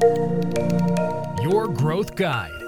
Your Growth Guide.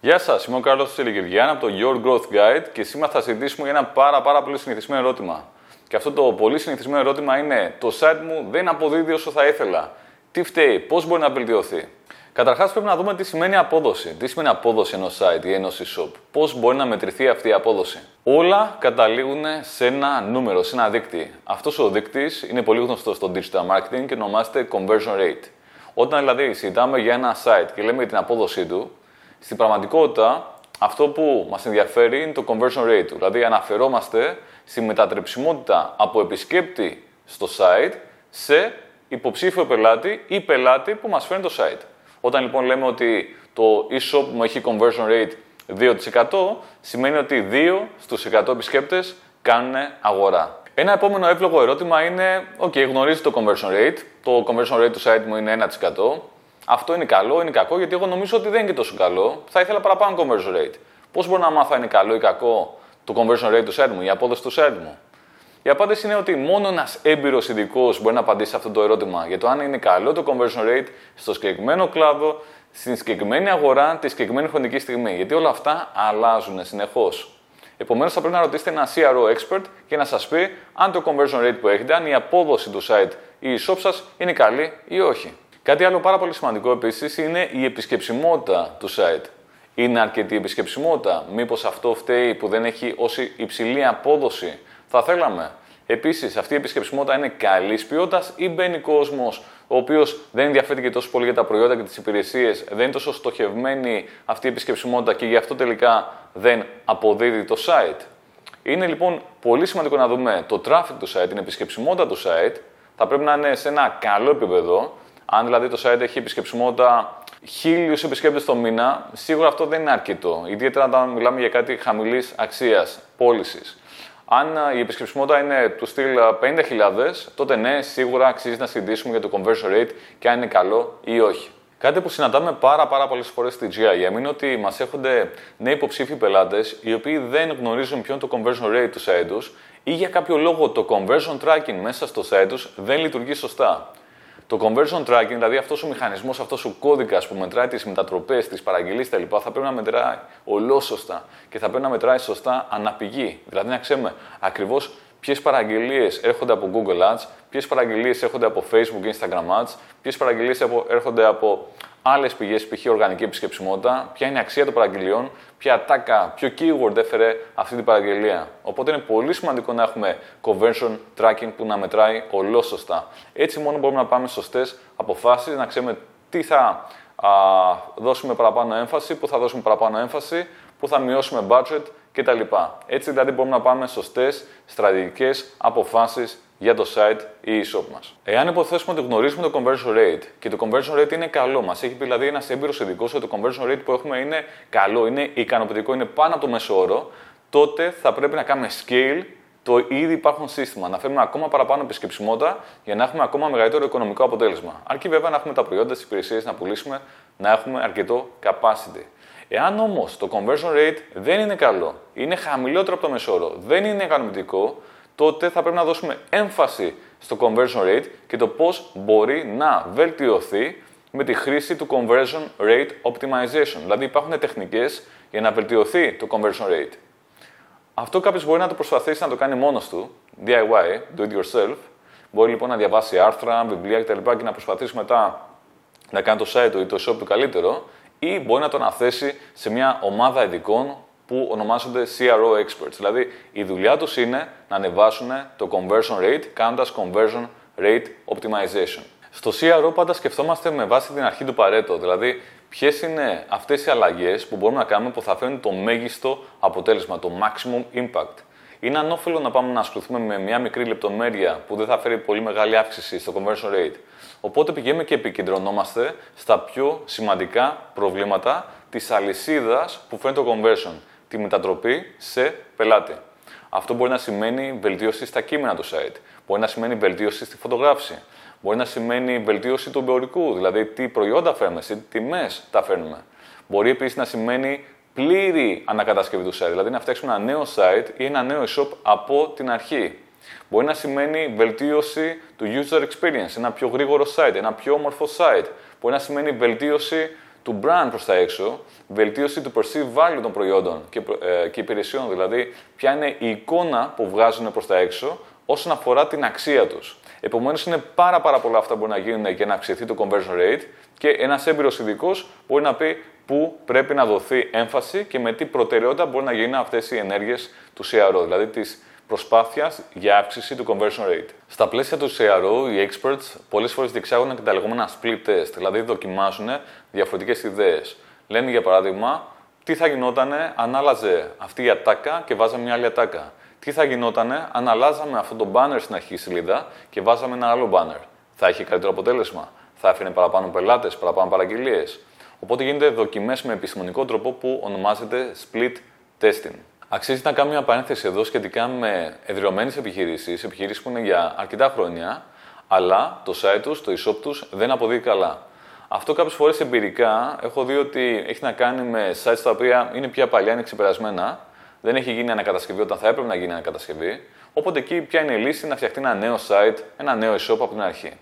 Γεια σας, είμαι ο Κάρλος Τσελικυριάν από το Your Growth Guide και σήμερα θα συζητήσουμε για ένα πάρα, πάρα πολύ συνηθισμένο ερώτημα. Και αυτό το πολύ συνηθισμένο ερώτημα είναι: Το site μου δεν αποδίδει όσο θα ήθελα. Τι φταίει, πώς μπορεί να βελτιωθεί; Καταρχάς, πρέπει να δούμε τι σημαίνει απόδοση. Τι σημαίνει απόδοση ενός site ή ενός e-shop. Πώς μπορεί να μετρηθεί αυτή η απόδοση. Όλα καταλήγουν σε ένα νούμερο, σε ένα δείκτη. Αυτός ο δείκτης είναι πολύ γνωστός στο digital marketing και ονομάζεται conversion rate. Όταν δηλαδή συζητάμε για ένα site και λέμε για την απόδοσή του, στην πραγματικότητα αυτό που μας ενδιαφέρει είναι το conversion rate του. Δηλαδή, αναφερόμαστε στη μετατρεψιμότητα από επισκέπτη στο site σε υποψήφιο πελάτη ή πελάτη που μας φέρνει το site. Όταν λοιπόν λέμε ότι το e-shop μου έχει conversion rate 2%, σημαίνει ότι 2 στους 100 επισκέπτες κάνουν αγορά. Ένα επόμενο εύλογο ερώτημα είναι, OK, γνωρίζει το conversion rate, το conversion rate του site μου είναι 1%. Αυτό είναι καλό, είναι κακό, γιατί εγώ νομίζω ότι δεν είναι και τόσο καλό. Θα ήθελα παραπάνω conversion rate. Πώς μπορώ να μάθω αν είναι καλό ή κακό το conversion rate του site μου, η απόδοση του site μου; Η απάντηση είναι ότι μόνο ένας έμπειρος ειδικός μπορεί να απαντήσει αυτό το ερώτημα για το αν είναι καλό το conversion rate στο συγκεκριμένο κλάδο, στην συγκεκριμένη αγορά, τη συγκεκριμένη χρονική στιγμή. Γιατί όλα αυτά αλλάζουν συνεχώς. Επομένως, θα πρέπει να ρωτήσετε ένα CRO expert και να σας πει αν το conversion rate που έχετε, αν η απόδοση του site ή η shop σας είναι καλή ή όχι. Κάτι άλλο πάρα πολύ σημαντικό επίσης είναι η επισκεψιμότητα του site. Είναι αρκετή επισκεψιμότητα. Μήπως αυτό φταίει που δεν έχει όση υψηλή απόδοση θα θέλαμε. Επίσης, αυτή η επισκεψιμότητα είναι καλής ποιότητας ή μπαίνει κόσμος ο οποίος δεν ενδιαφέρεται και τόσο πολύ για τα προϊόντα και τις υπηρεσίες, δεν είναι τόσο στοχευμένη αυτή η επισκεψιμότητα και γι' αυτό τελικά δεν αποδίδει το site. Είναι λοιπόν πολύ σημαντικό να δούμε το traffic του site, την επισκεψιμότητα του site. Θα πρέπει να είναι σε ένα καλό επίπεδο. Αν δηλαδή το site έχει επισκεψιμότητα χίλιους επισκέπτες το μήνα, σίγουρα αυτό δεν είναι αρκετό. Ιδιαίτερα όταν μιλάμε για κάτι χαμηλής αξίας πώλησης. Αν η επισκεψιμότητα είναι του στυλ 50.000, τότε ναι, σίγουρα αξίζει να συζητήσουμε για το conversion rate και αν είναι καλό ή όχι. Κάτι που συναντάμε πάρα, πάρα πολλές φορές στη GIM είναι ότι μας έρχονται νέοι υποψήφοι πελάτες οι οποίοι δεν γνωρίζουν ποιο είναι το conversion rate του site τους ή για κάποιο λόγο το conversion tracking μέσα στο site τους δεν λειτουργεί σωστά. Το conversion tracking, δηλαδή αυτός ο μηχανισμός, αυτός ο κώδικας που μετράει τις μετατροπές, τις παραγγελίες κτλ., θα πρέπει να μετράει ολόσωστα και θα πρέπει να μετράει σωστά αναπηγή. Δηλαδή να ξέρουμε ακριβώς ποιες παραγγελίες έρχονται από Google Ads, ποιες παραγγελίες έρχονται από Facebook και Instagram Ads, ποιες παραγγελίες έρχονται από άλλες πηγές, π.χ. οργανική επισκεψιμότητα, ποια είναι η αξία των παραγγελιών, ποια τάκα, ποιο keyword έφερε αυτή την παραγγελία. Οπότε είναι πολύ σημαντικό να έχουμε conversion tracking που να μετράει ολόσωστα. Έτσι μόνο μπορούμε να πάμε σωστές αποφάσεις, να ξέρουμε τι θα α, δώσουμε παραπάνω έμφαση, πού θα δώσουμε παραπάνω έμφαση, πού θα μειώσουμε budget κτλ. Έτσι δηλαδή μπορούμε να πάμε σωστές στρατηγικές αποφάσεις για το site ή e-shop μας. Εάν υποθέσουμε ότι γνωρίζουμε το conversion rate και το conversion rate είναι καλό, μας έχει πει δηλαδή ένας έμπειρος ειδικός ότι το conversion rate που έχουμε είναι καλό, είναι ικανοποιητικό, είναι πάνω από το μέσο όρο, τότε θα πρέπει να κάνουμε scale το ήδη υπάρχον σύστημα. Να φέρουμε ακόμα παραπάνω επισκεψιμότητα για να έχουμε ακόμα μεγαλύτερο οικονομικό αποτέλεσμα. Αρκεί βέβαια να έχουμε τα προϊόντα, τις υπηρεσίες να πουλήσουμε, να έχουμε αρκετό capacity. Εάν όμως το conversion rate δεν είναι καλό, είναι χαμηλότερο από το μεσόρο, δεν είναι ικανοποιητικό, τότε θα πρέπει να δώσουμε έμφαση στο conversion rate και το πώς μπορεί να βελτιωθεί με τη χρήση του conversion rate optimization. Δηλαδή υπάρχουν τεχνικές για να βελτιωθεί το conversion rate. Αυτό κάποιος μπορεί να το προσπαθήσει να το κάνει μόνος του, DIY, do it yourself. Μπορεί λοιπόν να διαβάσει άρθρα, βιβλία κτλ. και να προσπαθήσει μετά να κάνει το site του ή το shop του καλύτερο, ή μπορεί να το αναθέσει σε μια ομάδα ειδικών που ονομάζονται CRO experts. Δηλαδή, η δουλειά τους είναι να ανεβάσουν το conversion rate κάνοντας conversion rate optimization. Στο CRO πάντα σκεφτόμαστε με βάση την αρχή του Pareto, δηλαδή ποιες είναι αυτές οι αλλαγές που μπορούμε να κάνουμε που θα φέρουν το μέγιστο αποτέλεσμα, το maximum impact. Είναι ανώφελο να πάμε να ασχοληθούμε με μια μικρή λεπτομέρεια που δεν θα φέρει πολύ μεγάλη αύξηση στο conversion rate. Οπότε πηγαίνουμε και επικεντρωνόμαστε στα πιο σημαντικά προβλήματα της αλυσίδας που φέρνει το conversion τη μετατροπή σε πελάτη. Αυτό μπορεί να σημαίνει βελτίωση στα κείμενα του site, μπορεί να σημαίνει βελτίωση στη φωτογράφηση, μπορεί να σημαίνει βελτίωση του εμπορικού, δηλαδή τι προϊόντα φέρνουμε, τι τιμές τα φέρνουμε. Μπορεί επίσης να σημαίνει πλήρη ανακατασκευή του site, δηλαδή να φτιάξουμε ένα νέο site ή ένα νέο shop από την αρχή. Μπορεί να σημαίνει βελτίωση του user experience, ένα πιο γρήγορο site, ένα πιο όμορφο site. Μπορεί να σημαίνει βελτίωση του brand προς τα έξω, βελτίωση του perceived value των προϊόντων και, ε, και υπηρεσιών, δηλαδή ποια είναι η εικόνα που βγάζουν προς τα έξω όσον αφορά την αξία τους. Επομένως, είναι πάρα, πάρα πολλά αυτά που μπορεί να γίνουν για να αυξηθεί το conversion rate και ένας έμπειρος ειδικός μπορεί να πει πού πρέπει να δοθεί έμφαση και με τι προτεραιότητα μπορεί να γίνουν αυτές οι ενέργειες του CRO, δηλαδή της προσπάθειας για αύξηση του conversion rate. Στα πλαίσια του CRO, οι experts πολλές φορές διεξάγουν και τα λεγόμενα split test, δηλαδή δοκιμάζουν διαφορετικές ιδέες. Λένε για παράδειγμα, τι θα γινόταν αν άλλαζε αυτή η ατάκα και βάζαμε μια άλλη ατάκα. Τι θα γινόταν αν αλλάζαμε αυτό το banner στην αρχή σελίδα και βάζαμε ένα άλλο banner. Θα είχε καλύτερο αποτέλεσμα; Θα έφερε παραπάνω πελάτες, παραπάνω παραγγελίες; Οπότε γίνεται δοκιμές με επιστημονικό τρόπο που ονομάζεται split testing. Αξίζει να κάνουμε μια παρένθεση εδώ σχετικά με εδραιωμένε επιχειρήσεις, επιχειρήσεις που είναι για αρκετά χρόνια, αλλά το site τους, το e-shop τους δεν αποδίδει καλά. Αυτό κάποιες φορές εμπειρικά έχω δει ότι έχει να κάνει με sites τα οποία είναι πια παλιά, είναι ξεπερασμένα, δεν έχει γίνει ανακατασκευή όταν θα έπρεπε να γίνει ανακατασκευή. Οπότε εκεί πια είναι η λύση να φτιαχτεί ένα νέο site, ένα νέο e-shop από την αρχή.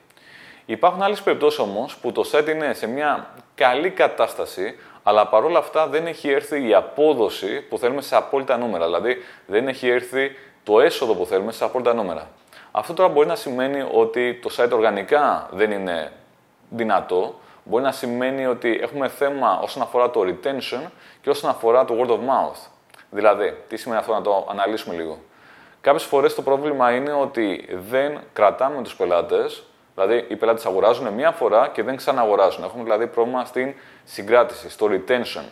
Υπάρχουν άλλες περιπτώσεις όμως που το site είναι σε μια καλή κατάσταση, αλλά παρόλα αυτά δεν έχει έρθει η απόδοση που θέλουμε σε απόλυτα νούμερα. Δηλαδή δεν έχει έρθει το έσοδο που θέλουμε σε απόλυτα νούμερα. Αυτό τώρα μπορεί να σημαίνει ότι το site οργανικά δεν είναι δυνατό. Μπορεί να σημαίνει ότι έχουμε θέμα όσον αφορά το retention και όσον αφορά το word of mouth. Δηλαδή, τι σημαίνει αυτό να το αναλύσουμε λίγο; Κάποιες φορές το πρόβλημα είναι ότι δεν κρατάμε τους πελάτες Δηλαδή, οι πελάτες αγοράζουν μία φορά και δεν ξαναγοράζουν. Έχουμε δηλαδή πρόβλημα στην συγκράτηση, στο retention.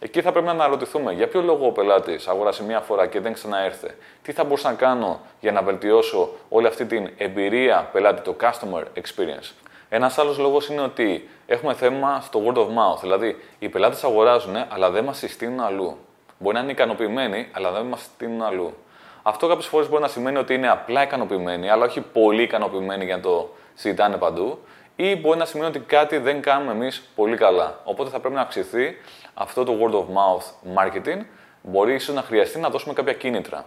Εκεί θα πρέπει να αναρωτηθούμε για ποιο λόγο ο πελάτης αγοράσει μία φορά και δεν ξαναέρθε. Τι θα μπορούσα να κάνω για να βελτιώσω όλη αυτή την εμπειρία πελάτη, το customer experience. Ένας άλλος λόγος είναι ότι έχουμε θέμα στο word of mouth. Δηλαδή, οι πελάτες αγοράζουν, αλλά δεν μας συστήνουν αλλού. Μπορεί να είναι ικανοποιημένοι, αλλά δεν μας συστήνουν αλλού. Αυτό κάποιες φορές μπορεί να σημαίνει ότι είναι απλά ικανοποιημένοι, αλλά όχι πολύ ικανοποιημένοι για να το συζητάνε παντού, ή μπορεί να σημαίνει ότι κάτι δεν κάνουμε εμείς πολύ καλά. Οπότε θα πρέπει να αυξηθεί αυτό το word of mouth marketing. Μπορεί ίσως να χρειαστεί να δώσουμε κάποια κίνητρα.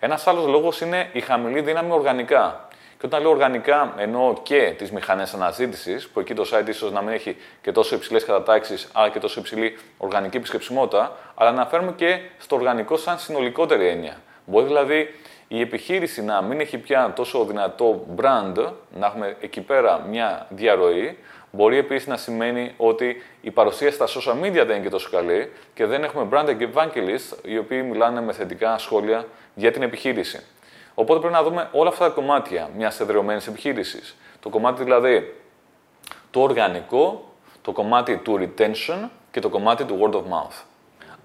Ένας άλλος λόγος είναι η χαμηλή δύναμη οργανικά. Και όταν λέω οργανικά, εννοώ και τις μηχανές αναζήτησης, που εκεί το site ίσως να μην έχει και τόσο υψηλές κατατάξεις, αλλά και τόσο υψηλή οργανική επισκεψιμότητα, αλλά αναφέρουμε και στο οργανικό σαν συνολικότερη έννοια. Μπορεί δηλαδή η επιχείρηση να μην έχει πια τόσο δυνατό brand, να έχουμε εκεί πέρα μια διαρροή, μπορεί επίσης να σημαίνει ότι η παρουσία στα social media δεν είναι και τόσο καλή και δεν έχουμε brand evangelists οι οποίοι μιλάνε με θετικά σχόλια για την επιχείρηση. Οπότε πρέπει να δούμε όλα αυτά τα κομμάτια μιας εδρεωμένης επιχείρησης. Το κομμάτι δηλαδή το οργανικό, το κομμάτι του retention και το κομμάτι του word of mouth.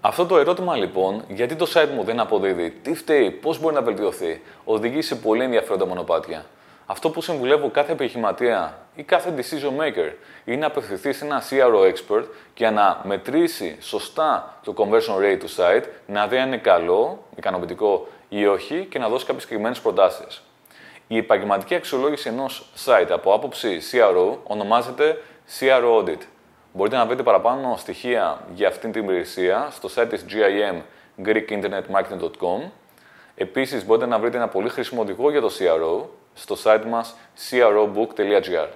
Αυτό το ερώτημα λοιπόν, γιατί το site μου δεν αποδίδει, τι φταίει, πώς μπορεί να βελτιωθεί, οδηγεί σε πολύ ενδιαφέροντα μονοπάτια. Αυτό που συμβουλεύω κάθε επιχειρηματία ή κάθε decision maker είναι να απευθυνθεί σε ένα CRO expert για να μετρήσει σωστά το conversion rate του site, να δει αν είναι καλό, ικανοποιητικό ή όχι και να δώσει κάποιες συγκεκριμένες προτάσεις. Η επαγγελματική αξιολόγηση ενός site από άποψη CRO ονομάζεται CRO Audit. Μπορείτε να βρείτε παραπάνω στοιχεία για αυτήν την υπηρεσία στο site της GIM greekinternetmarketing.com. Επίσης μπορείτε να βρείτε ένα πολύ χρήσιμο οδηγό για το CRO στο site μας crobook.gr.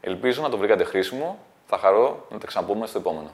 Ελπίζω να το βρήκατε χρήσιμο. Θα χαρώ να τα ξαναπούμε στο επόμενο.